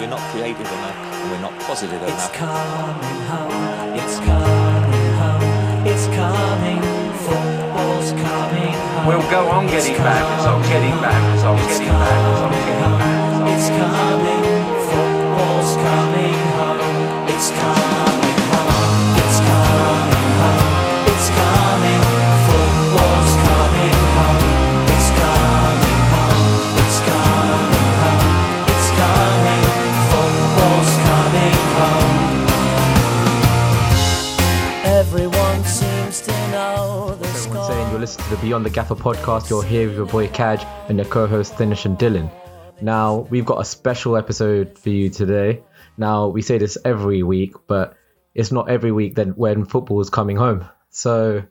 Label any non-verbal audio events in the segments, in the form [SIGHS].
we're not creative enough and we're not positive It's enough. coming home, it's coming home, it's coming, football's coming home. We'll go on getting back, it's on coming getting back, it's on home, getting back, it's on coming getting back, it's on getting back. The Beyond the Gaffer podcast. You're here with your boy Kaj and your co-host Thinesh and Dylan. Now we've got a special episode for you today. Now we say this every week, but it's not every week then when football is coming home. So,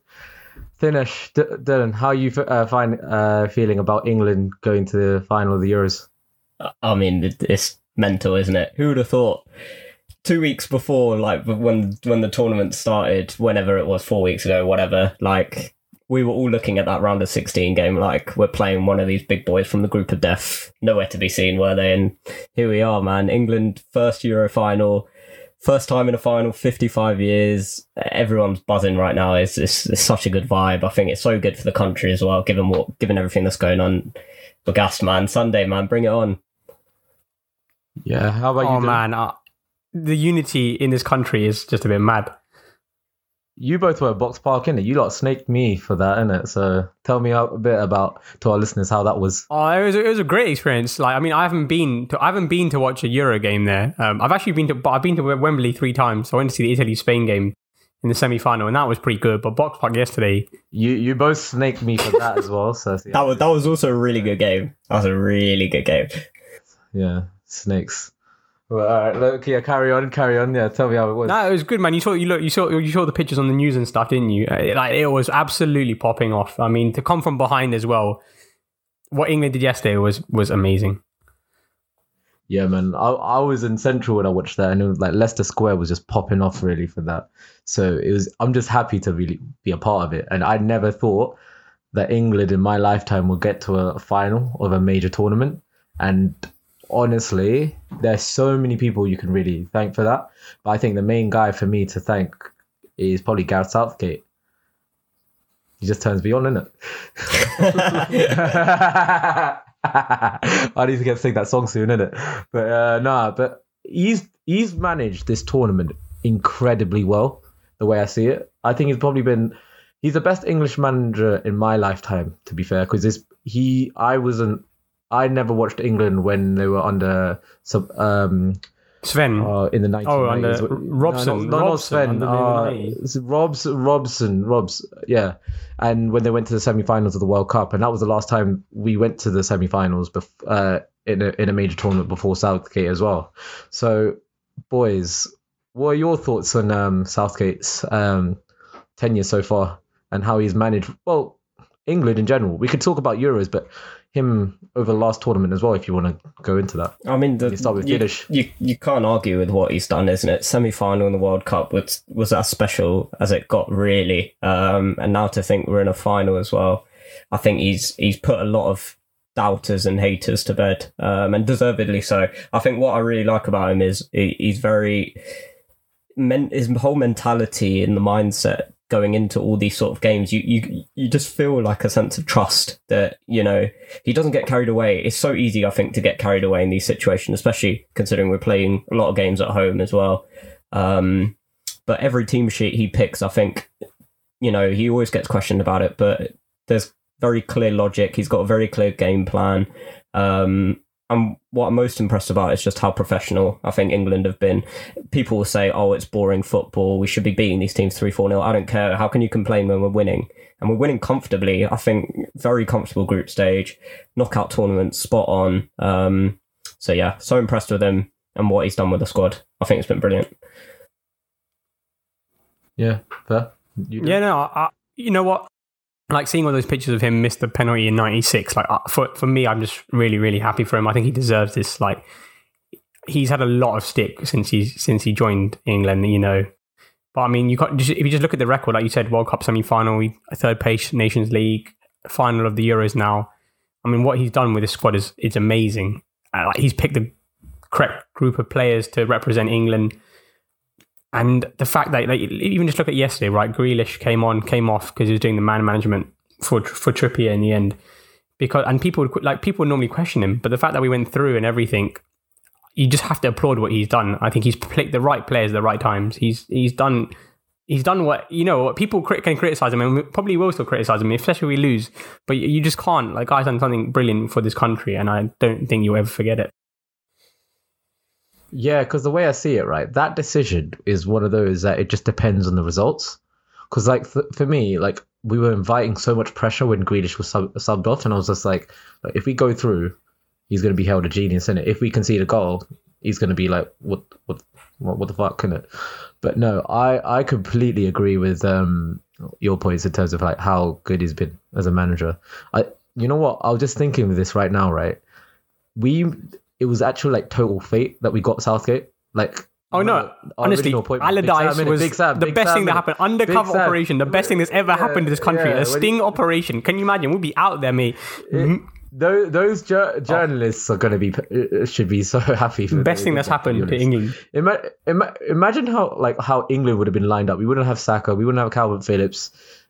Thinesh, D- Dylan, how are you uh, find uh, feeling about England going to the final of the Euros? I mean, it- it's mental, isn't it? Who would have thought? Two weeks before, like when when the tournament started, whenever it was, four weeks ago, whatever. Like we were all looking at that round of sixteen game, like we're playing one of these big boys from the group of death. Nowhere to be seen, were they? And here we are, man. England first Euro final, first time in a final, fifty five years. Everyone's buzzing right now. It's, it's it's such a good vibe. I think it's so good for the country as well, given what given everything that's going on. We're gassed, man. Sunday, man, bring it on. Yeah, how about you? Oh man, uh, the unity in this country is just a bit mad. You both were at Box Park, innit? You lot snaked me for that, innit? So tell me a bit about to our listeners how that was. Oh, it was it was a great experience. Like, I mean, I haven't been to I haven't been to watch a Euro game there. Um, I've actually been to, but I've been to Wembley three times. So I went to see the Italy Spain game in the semi final, and that was pretty good. But Box Park yesterday, You you both snaked me for that as well. So yeah, [LAUGHS] That was that was also a really good game. That was a really good game. yeah snakes. Well, all right, look, yeah, carry on, carry on. Yeah, tell me how it was. no, it was good, man. You saw you look you saw you saw the pictures on the news and stuff, didn't you? Like, it was absolutely popping off. I mean, to come from behind as well. What England did yesterday was was amazing. Yeah, man. I, I was in Central when I watched that, and it was like Leicester Square was just popping off really for that. So it was. I'm just happy to really be a part of it, and I never thought that England in my lifetime will get to a final of a major tournament. And honestly, there's so many people you can really thank for that. But I think the main guy for me to thank is probably Gareth Southgate. He just turns me on, innit? [LAUGHS] [LAUGHS] I need to get to sing that song soon, innit? But uh, nah, but he's he's managed this tournament incredibly well. The way I see it, I think he's probably been he's the best English manager in my lifetime. To be fair, because he I wasn't I never watched England when they were under sub um Sven, uh, in the 1990s. Oh, under Robson. No, no, not Robson, Sven. Uh, Robs, Robson, Robs, yeah. And when they went to the semi-finals of the World Cup, and that was the last time we went to the semi-finals bef- uh, in a in a major tournament before Southgate as well. So, boys, what are your thoughts on um, Southgate's um, tenure so far and how he's managed? Well, England in general. We could talk about Euros, but him over the last tournament as well. If you want to go into that. I mean, the, You start with you, Yiddish. you you can't argue with what he's done, isn't it? Semi final in the World Cup was was as special as it got, really. Um, and now to think we're in a final as well, I think he's he's put a lot of doubters and haters to bed, um, and deservedly so. I think what I really like about him is he, he's very men, his whole mentality and the mindset going into all these sort of games, you you you just feel like a sense of trust that you know he doesn't get carried away. It's so easy, I think, to get carried away in these situations, especially considering we're playing a lot of games at home as well. Um, but every team sheet he picks, I think, you know, he always gets questioned about it, but there's very clear logic. He's got a very clear game plan. Um, and what I'm most impressed about is just how professional I think England have been. People will say, oh, it's boring football. We should be beating these teams 3 4 0. I don't care. How can you complain when we're winning? And we're winning comfortably. I think very comfortable group stage, knockout tournament, spot on. Um, so, yeah, so impressed with him and what he's done with the squad. I think it's been brilliant. Yeah, fair. You? Yeah, no, I, I, you know what? Like seeing all those pictures of him miss the penalty in '96. Like uh, for for me, I'm just really really happy for him. I think he deserves this. Like he's had a lot of stick since he since he joined England. You know, but I mean, you just, if you just look at the record, like you said, World Cup semi final, third place Nations League, final of the Euros now. I mean, what he's done with his squad is it's amazing. Uh, like he's picked the correct group of players to represent England. And the fact that, like, even just look at yesterday, right? Grealish came on, came off because he was doing the man management for for Trippier in the end. Because and people would like people would normally question him, but the fact that we went through and everything, you just have to applaud what he's done. I think he's picked the right players at the right times. He's he's done he's done what you know. What people can criticize him, and probably will still criticize him, especially if we lose. But you- just can't. Like, guy's done something brilliant for this country, and I don't think you'll ever forget it. Yeah, because the way I see it, right, that decision is one of those that it just depends on the results. Because like for, for me, like we were inviting so much pressure when Grealish was sub- subbed off, and I was just like, like, if we go through, he's going to be held a genius in it. If we concede a goal, he's going to be like, what, what, what, what the fuck, can it? But no, I I completely agree with um your points in terms of like how good he's been as a manager. I you know what? I was just thinking of this right now, right? We it was actually like total fate that we got Southgate. Like Oh no! Honestly, Allardyce Sam, was Sam, the best Sam, thing that happened. Undercover operation, the best thing that's ever happened to this country. yeah, a sting operation. Can you imagine? We'd be out there, mate. Mm, Those, those jour- journalists are going to be uh, should be so [LAUGHS] happy. For the Best thing that's happened to England. Ima- ima- imagine how like how England would have been lined up. We wouldn't have Saka. We wouldn't have Kalvin Phillips.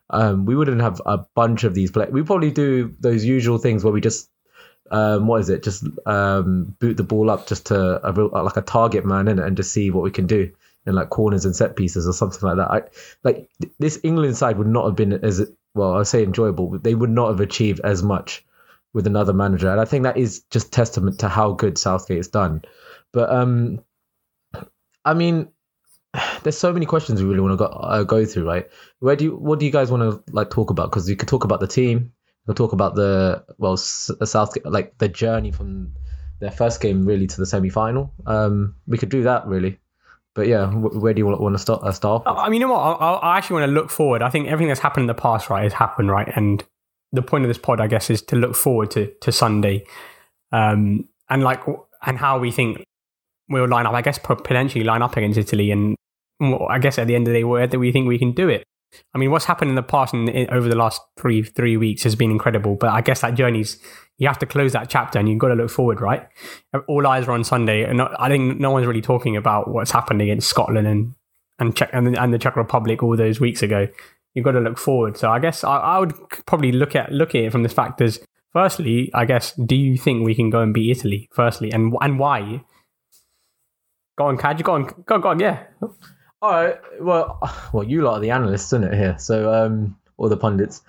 Um, we wouldn't have a bunch of these players. We probably do those usual things where we just um, what is it? Just um, boot the ball up just to a real, like a target man in it and just see what we can do in like corners and set pieces or something like that. I like this England side would not have been as well. I say enjoyable, but they would not have achieved as much with another manager, and I think that is just testament to how good Southgate's done. But um, I mean, [SIGHS] there's so many questions we really want to go, uh, go through, right? Where do you, what do you guys want to like talk about? Because you could talk about the team, could talk about the well, S- Southgate, like the journey from their first game really to the semi final. Um, we could do that really. But yeah, where do you want, to start? Uh, start? I mean, you know what? I, I I actually want to look forward. I think everything that's happened in the past, right, has happened, right? And the point of this pod, I guess, is to look forward to to Sunday, um, and like, and how we think we'll line up. I guess potentially line up against Italy, and I guess at the end of the day, whether we think we can do it. I mean, what's happened in the past and over the last three three weeks has been incredible. But I guess that journey's you have to close that chapter, and you've got to look forward, right? All eyes are on Sunday, and I think no one's really talking about what's happened against Scotland and and Czech and, and the Czech Republic all those weeks ago. You've got to look forward. So I guess I, I would probably look at look at it from this fact as firstly, I guess, do you think we can go and beat Italy? Firstly, and and why? Go on, Kaj. Go on, go on, go on. Yeah. All right. Well, [SIGHS] well, you lot are the analysts, isn't it? Here, so um, or the pundits.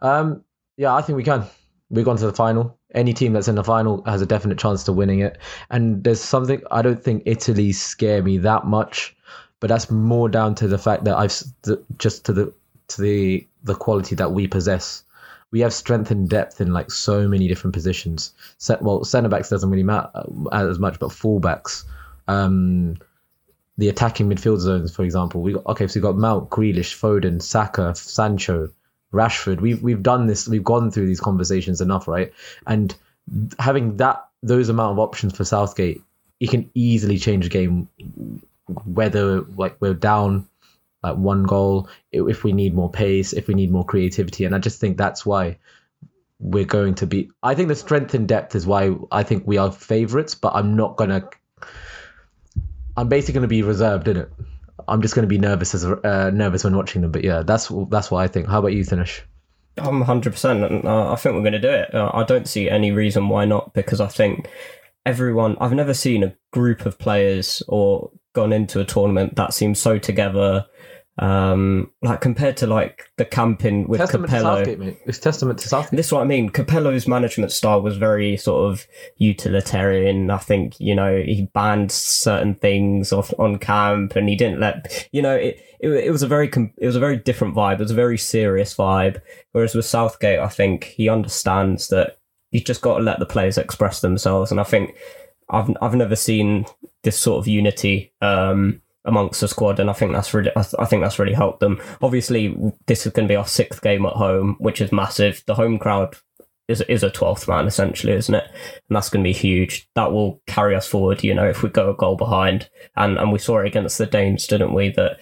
Um, yeah, I think we can. We've gone to the final. Any team that's in the final has a definite chance to winning it. And there's something I don't think Italy scare me that much, but that's more down to the fact that I've just to the to the the quality that we possess. We have strength and depth in like so many different positions. Set well, centre backs doesn't really matter uh, as much, but fullbacks. Um, the attacking midfield zones, for example. We got okay, so we got Mount, Grealish, Foden, Saka, Sancho, Rashford. We've we've done this. We've gone through these conversations enough, right? And having that those amount of options for Southgate, he can easily change the game. Whether like we're down like one goal, if we need more pace, if we need more creativity, and I just think that's why we're going to be. I think the strength and depth is why I think we are favourites, but I'm not gonna I'm basically going to be reserved in it. I'm just going to be nervous as uh, nervous when watching them. But yeah, that's that's what I think. How about you, Thinesh? I'm 100%. Uh, I think we're going to do it. Uh, I don't see any reason why not because I think everyone, I've never seen a group of players or gone into a tournament that seems so together. Um, like compared to like the camping with Testament to Capello. Southgate, mate. It's testament to Southgate. This is what I mean. Capello's management style was very sort of utilitarian. I think you know he banned certain things off on camp, and he didn't let you know it. It, it was a very com- it was a very different vibe. It was a very serious vibe. Whereas with Southgate, I think he understands that you just got to let the players express themselves, and I think I've I've never seen this sort of unity. Um, amongst the squad, and I think that's really, I, th- I think that's really helped them. Obviously, this is going to be our sixth game at home, which is massive. The home crowd is is a twelfth man essentially, isn't it? And that's going to be huge. That will carry us forward. You know, if we go a goal behind, and and we saw it against the Danes, didn't we? That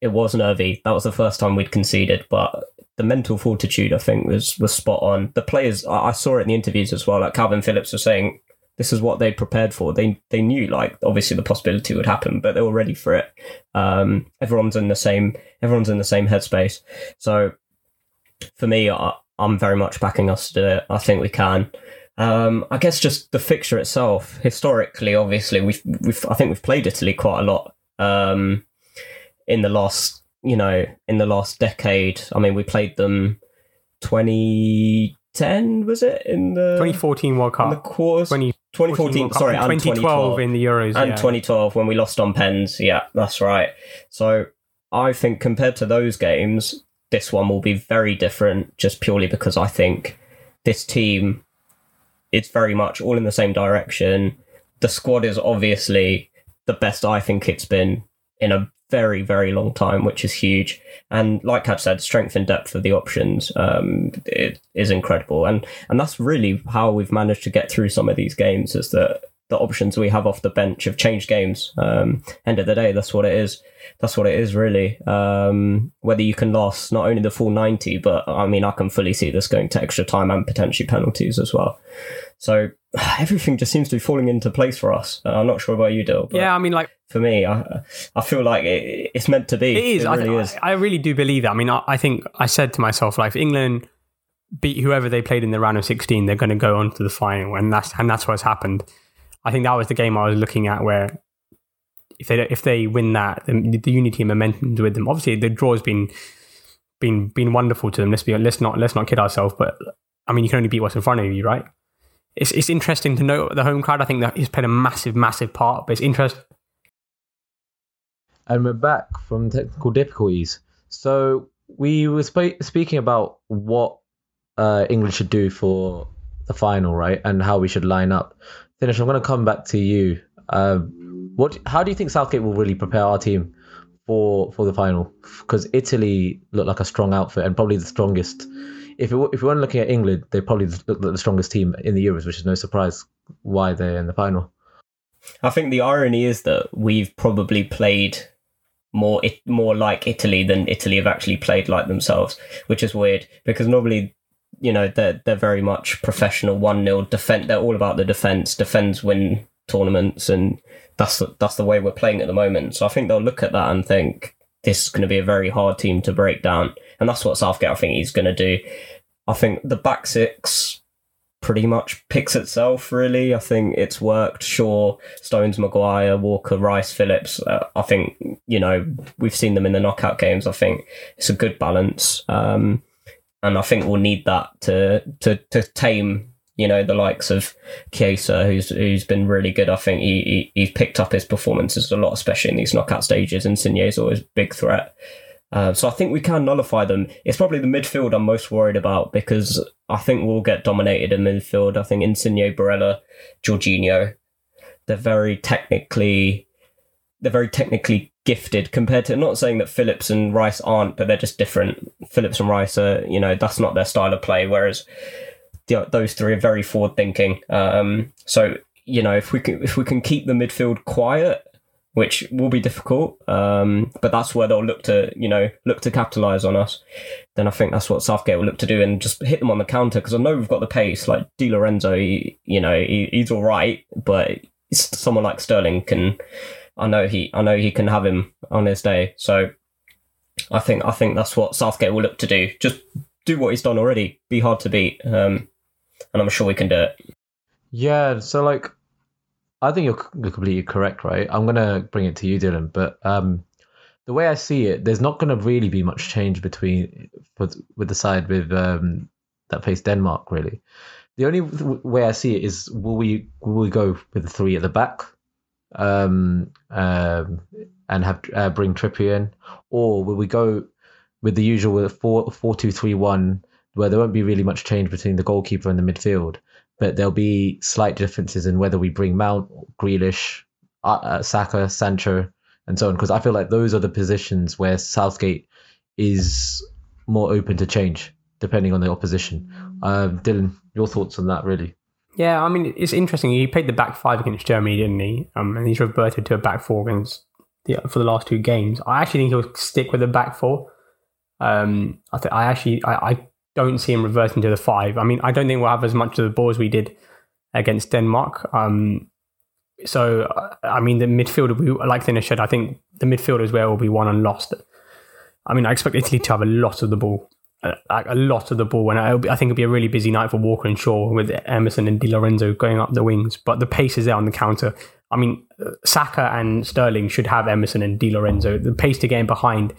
it was nervy. That was the first time we'd conceded, but the mental fortitude I think was was spot on. The players, I I saw it in the interviews as well. Like Kalvin Phillips was saying. This is what they prepared for. They they knew like obviously the possibility would happen, but they were ready for it. Um, everyone's in the same everyone's in the same headspace. So for me, I, I'm very much backing us to do it. I think we can. Um, I guess just the fixture itself, historically, obviously, we've, we've I think we've played Italy quite a lot um, in the last, you know, in the last decade. I mean, we played them 2010, was it in the 2014 World in the Cup. quarters? 20, 2014, World Cup, sorry, and 2012 in the Euros. and yeah. 2012 when we lost on pens. Yeah, that's right. So I think compared to those games, this one will be very different just purely because I think this team is very much all in the same direction. The squad is obviously the best I think it's been in a very, very long time, which is huge. And like I've said, strength and depth of the options um, is incredible. And and that's really how we've managed to get through some of these games is that the options we have off the bench have changed games. Um, end of the day, that's what it is. That's what it is, really. Um, whether you can last not only the full 90, but I mean, I can fully see this going to extra time and potentially penalties as well. So [SIGHS] everything just seems to be falling into place for us. Uh, I'm not sure about you, Dill. Yeah, I mean, like for me, I, I feel like it, it's meant to be. It is. It I, really I, is. I really do believe that. I mean, I, I think I said to myself, like, if England beat whoever they played in the round of 16, they're going to go on to the final, and that's and that's what's happened. I think that was the game I was looking at where if they if they win that, the, the unity and momentum's with them. Obviously, the draw has been been been wonderful to them. Let's be let's not let's not kid ourselves. But I mean, you can only beat what's in front of you, right? It's it's interesting to note the home crowd. I think that has played a massive massive part. But it's interesting. And we're back from technical difficulties. So we were sp- speaking about what uh, England should do for the final, right, and how we should line up. Thinesh. I'm going to come back to you. Um, what? How do you think Southgate will really prepare our team for for the final? Because Italy looked like a strong outfit and probably the strongest. If it, if we weren't looking at England, they probably look like the strongest team in the Euros, which is no surprise why they're in the final. I think the irony is that we've probably played more it, more like Italy than Italy have actually played like themselves, which is weird because normally, you know, they're they're very much professional one 0 defend. They're all about the defense. Defends win tournaments, and that's the, that's the way we're playing at the moment. So I think they'll look at that and think this is going to be a very hard team to break down, and that's what Southgate I think he's going to do. I think the back six pretty much picks itself really i think it's worked Shaw, stones maguire walker rice phillips uh, i think you know we've seen them in the knockout games i think it's a good balance um, and i think we'll need that to to to tame you know the likes of Chiesa, who's who's been really good. I think he, he he's picked up his performances a lot, especially in these knockout stages. And Insigne's always a big threat. Uh, so I think we can nullify them. It's probably the midfield I'm most worried about because I think we'll get dominated in midfield. I think Insigne, Barella, Jorginho, they're very technically, they're very technically gifted compared to. Not saying that Phillips and Rice aren't, but they're just different. Phillips and Rice are, you know, that's not their style of play. Whereas the, those three are very forward thinking. Um, so you know, if we can if we can keep the midfield quiet which will be difficult. Um, but that's where they'll look to, you know, look to capitalize on us. Then I think that's what Southgate will look to do and just hit them on the counter because I know we've got the pace. Like Di Lorenzo, he, you know, he, he's all right, but someone like Sterling can. I know he, I know he can have him on his day. So I think, I think that's what Southgate will look to do. Just do what he's done already. Be hard to beat, um, and I'm sure we can do it. Yeah. So like. I think you're, completely correct, right? I'm gonna bring it to you, Dylan. But um, the way I see it, there's not gonna really be much change between with, with the side with um, that face Denmark. Really, the only way I see it is will we will we go with the three at the back, um, um, and have uh, bring Trippier in, or will we go with the usual with four four two three one, where there won't be really much change between the goalkeeper and the midfield but there'll be slight differences in whether we bring Mount, Grealish, uh, uh, Saka, Sancho, and so on. Because I feel like those are the positions where Southgate is more open to change depending on the opposition. Um, Dylan, your thoughts on that, really? Yeah, I mean, it's interesting. He played the back five against Germany, didn't he? Um, and he's reverted to a back four against the, for the last two games. I actually think he'll stick with the back four. Um, I, th- I actually, I, I don't see him reverting to the five. I mean, I don't think we'll have as much of the ball as we did against Denmark. Um, so uh, I mean, the midfield, we like Thinesh said, I think the midfield is where we'll be won and lost. I mean, I expect Italy to have a lot of the ball, a, a lot of the ball, and I, think it'll be a really busy night for Walker and Shaw with Emerson and Di Lorenzo going up the wings. But the pace is there on the counter. I mean, Saka and Sterling should have Emerson and Di Lorenzo. The pace to get in behind.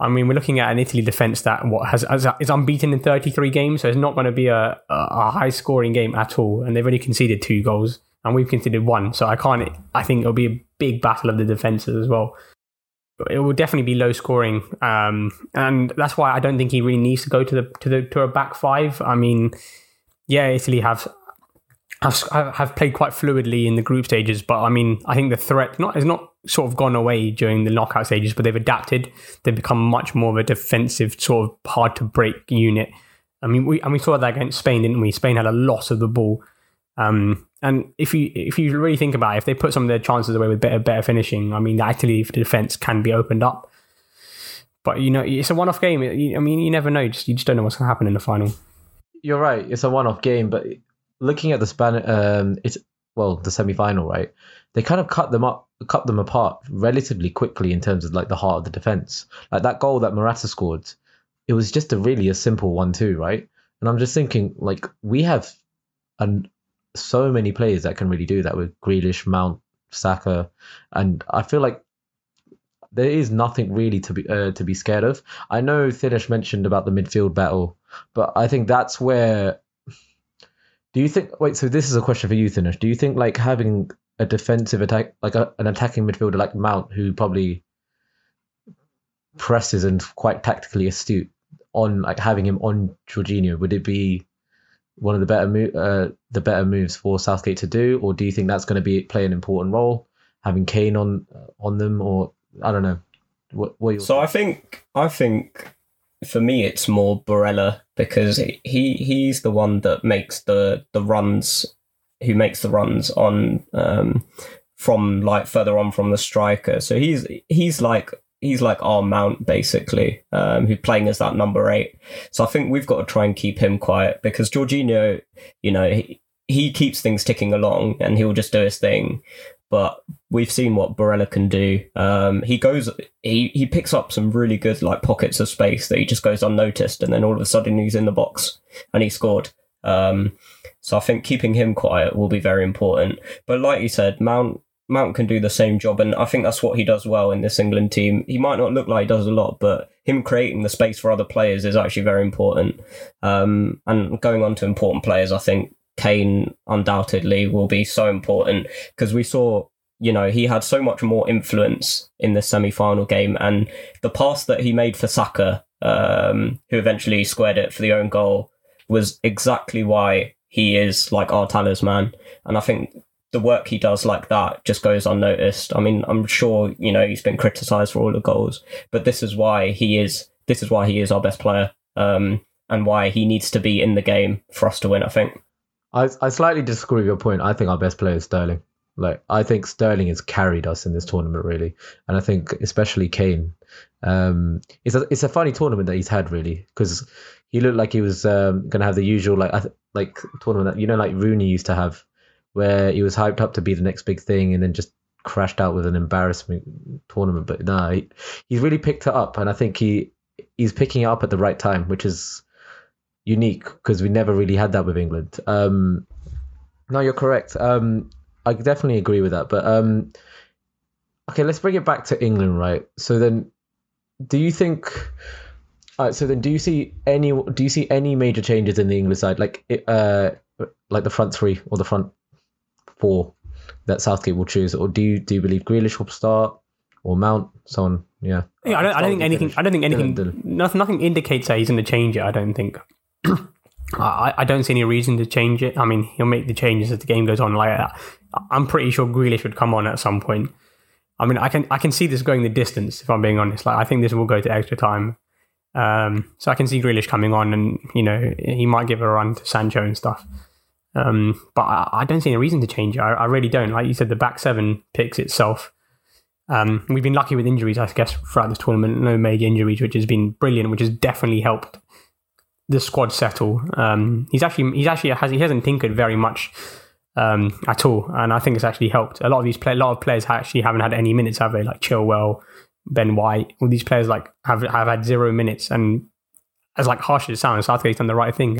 I mean, we're looking at an Italy defense that what has, has is unbeaten in 33 games, so it's not going to be a, a high scoring game at all. And they've already conceded two goals, and we've conceded one. So I can't. I think it'll be a big battle of the defenses as well. It will definitely be low scoring, um, and that's why I don't think he really needs to go to the to the to a back five. I mean, yeah, Italy have have, have played quite fluidly in the group stages, but I mean, I think the threat not has not sort of gone away during the knockout stages, but they've adapted. They've become much more of a defensive, sort of hard to break unit. I mean, we and we saw that against Spain, didn't we? Spain had a loss of the ball, um, and if you if you really think about it, if they put some of their chances away with better better finishing, I mean, the defense can be opened up. But you know, it's a one-off game. I mean, you never know. Just you just don't know what's going to happen in the final. You're right. It's a one-off game, but looking at the span, um, it's well the semi-final, right? They kind of cut them up, cut them apart relatively quickly in terms of like the heart of the defense. Like that goal that Morata scored, it was just a really a simple one too, right? And I'm just thinking, like we have, and so many players that can really do that with Grealish, Mount, Saka, and I feel like there is nothing really to be uh, to be scared of. I know Thinesh mentioned about the midfield battle, but I think that's where do you think? Wait, so this is a question for you, Thinesh. Do you think like having a defensive attack, like a, an attacking midfielder like Mount, who probably presses and quite tactically astute, on like having him on Jorginho, would it be one of the better mo- uh, the better moves for Southgate to do, or do you think that's going to be play an important role, having Kane on on them, or I don't know. What, what so I think I think for me, it's more Barella because he he's the one that makes the the runs, who makes the runs on um, from like further on from the striker. So he's he's like he's like our mount basically, um, who's playing as that number eight. So I think we've got to try and keep him quiet because Jorginho, you know, he, he keeps things ticking along and he'll just do his thing but we've seen what Barella can do. Um, he goes, he he picks up some really good like pockets of space that he just goes unnoticed, and then all of a sudden he's in the box and he scored. Um, so I think keeping him quiet will be very important. But like you said, Mount Mount can do the same job, and I think that's what he does well in this England team. He might not look like he does a lot, but him creating the space for other players is actually very important. Um, and going on to important players, I think Kane undoubtedly will be so important because we saw, you know, he had so much more influence in the semi final game. And the pass that he made for Saka, um, who eventually squared it for the own goal, was exactly why he is like our talisman. And I think the work he does like that just goes unnoticed. I mean, I'm sure, you know, he's been criticized for all the goals, but this is why he is, this is why he is our best player. Um, and why he needs to be in the game for us to win, I think. I I slightly disagree with your point. I think our best player is Sterling. Like I think Sterling has carried us in this tournament really, and I think especially Kane. Um, it's a it's a funny tournament that he's had really because he looked like he was um, gonna have the usual like like tournament that you know like Rooney used to have, where he was hyped up to be the next big thing and then just crashed out with an embarrassment tournament. But no, he, he's really picked it up, and I think he he's picking it up at the right time, which is unique because we never really had that with England. Um, no, you're correct. Um, I definitely agree with that. But um, okay, let's bring it back to England, right? So then, do you think? Right, so then, do you see any? Do you see any major changes in the English side, like uh, like the front three or the front four that Southgate will choose, or do you do you believe Grealish will start or Mount, so on? Yeah. Yeah, I don't, I don't think anything. I don't think anything. Dylan, Dylan. Nothing. Nothing indicates that he's going to change it. I don't think. I, I don't see any reason to change it. I mean, he'll make the changes as the game goes on. Like I'm pretty sure Grealish would come on at some point. I mean, I can I can see this going the distance. If I'm being honest, like I think this will go to extra time. Um, so I can see Grealish coming on, and you know he might give a run to Sancho and stuff. Um, but I, I, don't see any reason to change it. I, I, really don't. Like you said, the back seven picks itself. Um, we've been lucky with injuries, I guess, throughout this tournament. No major injuries, which has been brilliant, which has definitely helped the squad settle. Um, he's actually he's actually has he hasn't tinkered very much um, at all, and I think it's actually helped. A lot of these play, a lot of players actually haven't had any minutes, have they? Like Chilwell, Ben White, all these players like have have had zero minutes, and as like harsh as it sounds, Southgate's done the right thing.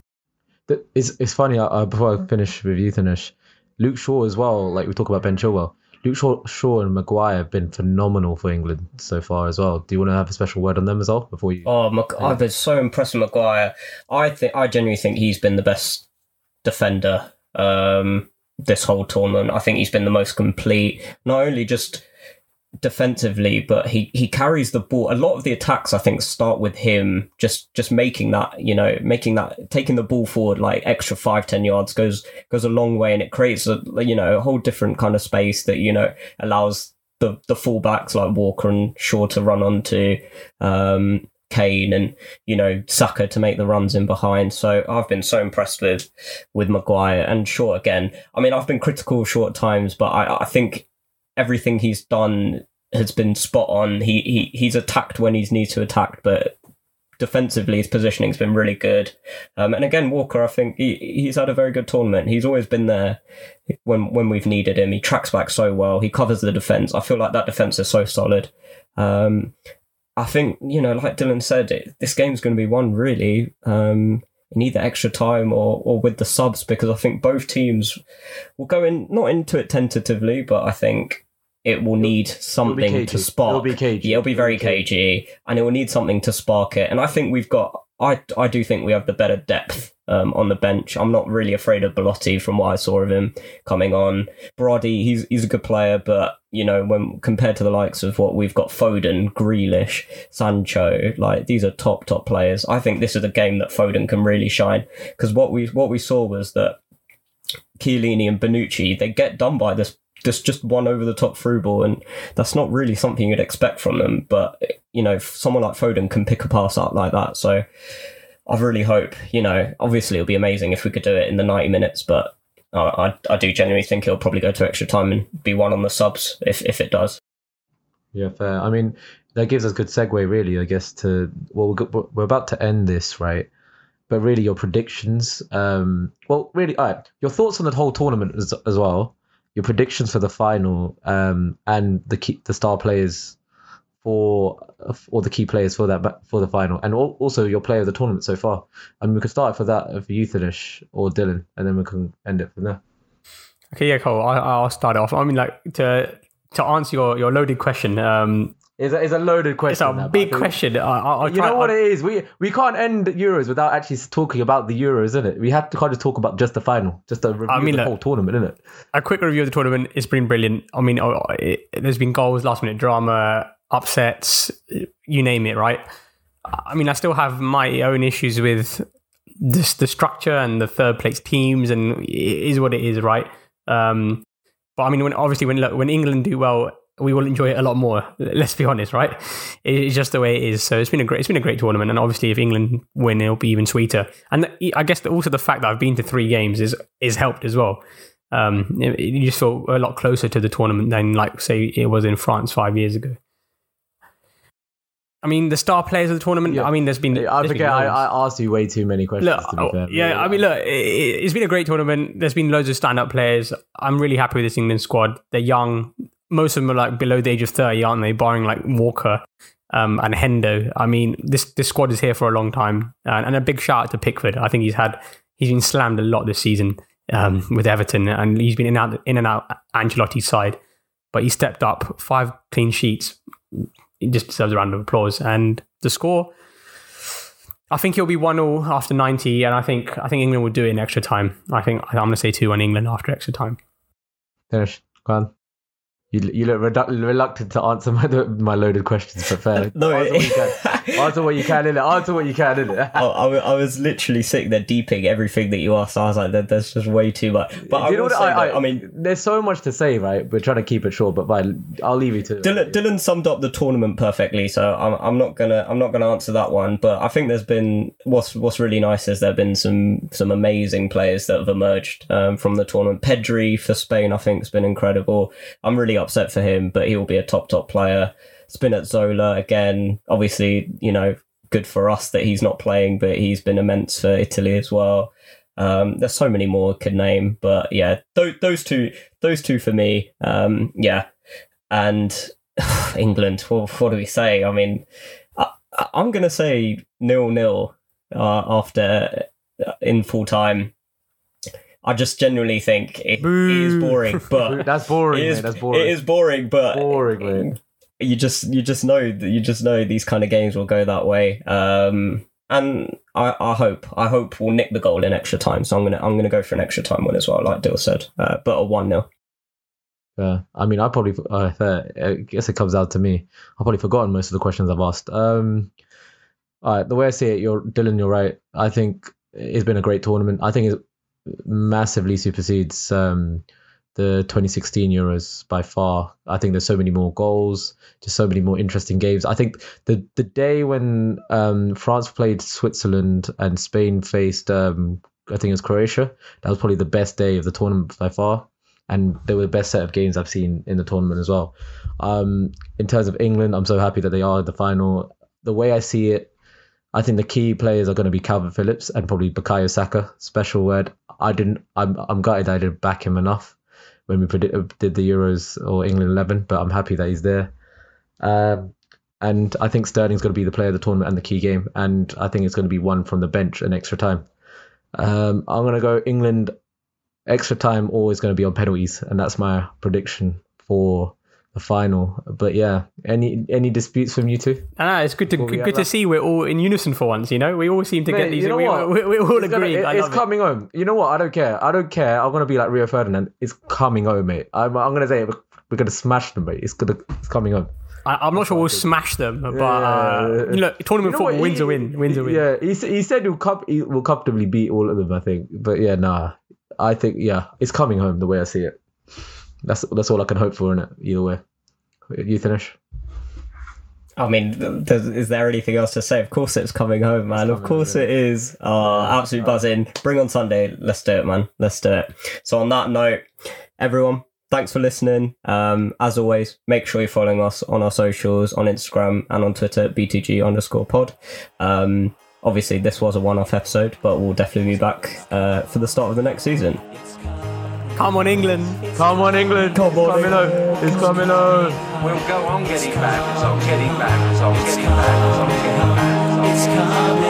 Th- It's it's funny. Uh, before I finish with Euthanish, Luke Shaw as well. Like we talk about Ben Chilwell. Luke Shaw, Shaw and Maguire have been phenomenal for England so far as well. Do you want to have a special word on them as well before you? Oh, Mag- I've been so impressed with Maguire. I think I genuinely think he's been the best defender um, this whole tournament. I think he's been the most complete, not only just defensively, but he, he carries the ball. A lot of the attacks, I think, start with him just just making that, you know, making that taking the ball forward like extra five ten yards goes goes a long way, and it creates a you know a whole different kind of space that you know allows the the fullbacks like Walker and Shaw to run onto. Um, Kane and you know Saka to make the runs in behind. So I've been so impressed with with Maguire and Shaw again. I mean, I've been critical Short times, but I, I think everything he's done has been spot on. He he he's attacked when he's needs to attack, but defensively his positioning's been really good. Um, and again, Walker, I think he, he's had a very good tournament. He's always been there when when we've needed him. He tracks back so well. He covers the defense. I feel like that defense is so solid. Um, I think you know, like Dylan said, it, this game's going to be won really um, in either extra time or or with the subs because I think both teams will go in not into it tentatively, but I think it will need something cagey. to spark. It'll be cagey. Yeah, it'll be very It'll be cagey, and it will need something to spark it. And I think we've got. I I do think we have the better depth um, on the bench. I'm not really afraid of Belotti from what I saw of him coming on. Berardi, he's he's a good player, but you know when compared to the likes of what we've got, Foden, Grealish, Sancho, like these are top top players. I think this is a game that Foden can really shine because what we what we saw was that Chiellini and Bonucci they get done by this just just one over the top through ball, and that's not really something you'd expect from them. But you know, someone like Foden can pick a pass up like that. So I really hope, you know, obviously it'll be amazing if we could do it in the ninety minutes, but I I, do genuinely think it'll probably go to extra time and be one on the subs if if it does. Yeah, fair. I mean, that gives us good segue, really, I guess, to well, we're, we're about to end this, right? But really, your predictions. Um, well, really, all right. Your thoughts on the whole tournament as, as well. Your predictions for the final, um, and the key, the star players for or the key players for that for the final, and also your player of the tournament so far. I mean, we could start for that for Euthanish or Dylan, and then we can end it from there. Okay, yeah, Cole. I, I'll start off. I mean, like to to answer your, your loaded question. Um, It's a, it's a loaded question. it's a I big question. I, I'll, I'll You try, know what it is? We we can't end Euros without actually talking about the Euros, isn't it? We have to kind of talk about just the final, just a review I mean, of the look- whole tournament, isn't it? a quick review of the tournament. It's been brilliant. I mean, oh, it, there's been goals, last minute drama, upsets, you name it, right? I mean, I still have my own issues with this, the structure and the third place teams, and it is what it is, right? Um, but I mean, when obviously when look, when England do well, we will enjoy it a lot more. Let's be honest, right? It's just the way it is. So it's been a great, it's been a great tournament, and obviously if England win, it'll be even sweeter. And I guess also the fact that I've been to three games is is helped as well. Um, it, it- you just feel a lot closer to the tournament than like say it was in France five years ago. I mean, the star players of the tournament. Yeah. I mean, there's been. I there's been forget. I. I asked you way too many questions. Look, to be fair. yeah, I mean, look, it, it's been a great tournament. There's been loads of stand-up players. I'm really happy with this England squad. They're young. Most of them are like below the age of 30, aren't they? Barring like Walker um, and Hendo. I mean, this this squad is here for a long time. And, and a big shout out to Pickford. I think he's had he's been slammed a lot this season um, with Everton, and he's been in and out in and out Ancelotti's side. But he stepped up, five clean sheets. He just deserves a round of applause. And the score, I think it'll be one 0 after ninety, and I think I think England will do it in extra time. I think I'm going to say two one England after extra time. Thinesh. Go on. You, you look redu- reluctant to answer my my loaded questions, but fair. [LAUGHS] No, answer, what you can. Answer what you can in it. Answer what you can in it. [LAUGHS] I, I, I was literally sitting there deeping everything that you asked. I was like, "There- there's just way too much. But I know what? I, that, I mean, there's so much to say, right? We're trying to keep it short, but fine. I'll leave you to. Dylan, Dylan summed up the tournament perfectly, so I'm, I'm not gonna I'm not gonna answer that one. But I think there's been what's what's really nice is there've been some some amazing players that have emerged um, from the tournament. Pedri for Spain, I think, has been incredible. I'm really upset for him, but he will be a top top player. Spinazzola again, obviously, you know, good for us that he's not playing, but he's been immense for Italy as well. Um, there's so many more I could name, but yeah, th- those two, those two for me. Um, yeah, and [SIGHS] England. Well, what do we say? I mean, I, I'm gonna say nil nil uh, after uh, in full time. I just genuinely think it, it is boring, but [LAUGHS] That's boring, it is, mate. That's boring. It is boring, but boring. You just you just know that you just know these kind of games will go that way. Um, and I, I hope I hope we'll nick the goal in extra time. So I'm gonna I'm gonna go for an extra time win as well, like Dill said. Uh, but a one 0 Yeah, I mean, I probably, uh, fair, I guess it comes out to me. I've probably forgotten most of the questions I've asked. Um, all right, the way I see it, you're Dylan, you're right. I think it's been a great tournament. I think it massively supersedes um, the 2016 Euros by far. I think there's so many more goals, just so many more interesting games. I think the the day when um, France played Switzerland and Spain faced, um, I think it was Croatia, that was probably the best day of the tournament by far and they were the best set of games I've seen in the tournament as well. Um, in terms of England, I'm so happy that they are the final. The way I see it, I think the key players are going to be Kalvin Phillips and probably Bukayo Saka. Special word. I didn't. I'm. I'm gutted I didn't back him enough when we predict, did the Euros or England 11, but I'm happy that he's there. Um, and I think Sterling's going to be the player of the tournament and the key game, and I think it's going to be one from the bench and extra time. Um, I'm going to go England extra time always going to be on penalties, and that's my prediction for the final. But yeah, any any disputes from you two? Ah, it's good to Well, we good, to see we're all in unison for once. You know, we all seem to get these. you know we, what? we, [LAUGHS] we all It's gonna- agree. it- it's love it. coming home. You know what? I don't care. I don't care. I'm gonna be like Rio Ferdinand. It's coming home, mate. I'm, I'm gonna say it. We're gonna smash them, mate. It's gonna. It's coming home. I, I'm not sure we'll smash them, but Yeah, uh, yeah, yeah. look, tournament You know what? football wins He- a win. Wins a win. Yeah, he, he said he'll, com- he will comfortably beat all of them. I think, but yeah, nah. I think yeah, it's coming home the way I see it. That's that's all I can hope for in it. Either way, you finish. I mean, th- th- is there anything else to say? Of course, it's coming home, man. of course, home, it is. Oh, absolute buzzing. Bring on Sunday. Let's do it, man. Let's do it. So, on that note, everyone, thanks for listening. Um, as always, make sure you're following us on our socials, on Instagram and on Twitter, BTG underscore pod. Um, obviously, this was a one off episode, but we'll definitely be back uh, for the start of the next season. Come on, England. Come on, England! Come on, oh. it's coming England. home! It's coming home! We'll go on getting back, so getting back, so getting back, so getting back. It's coming, football's coming home. It's coming.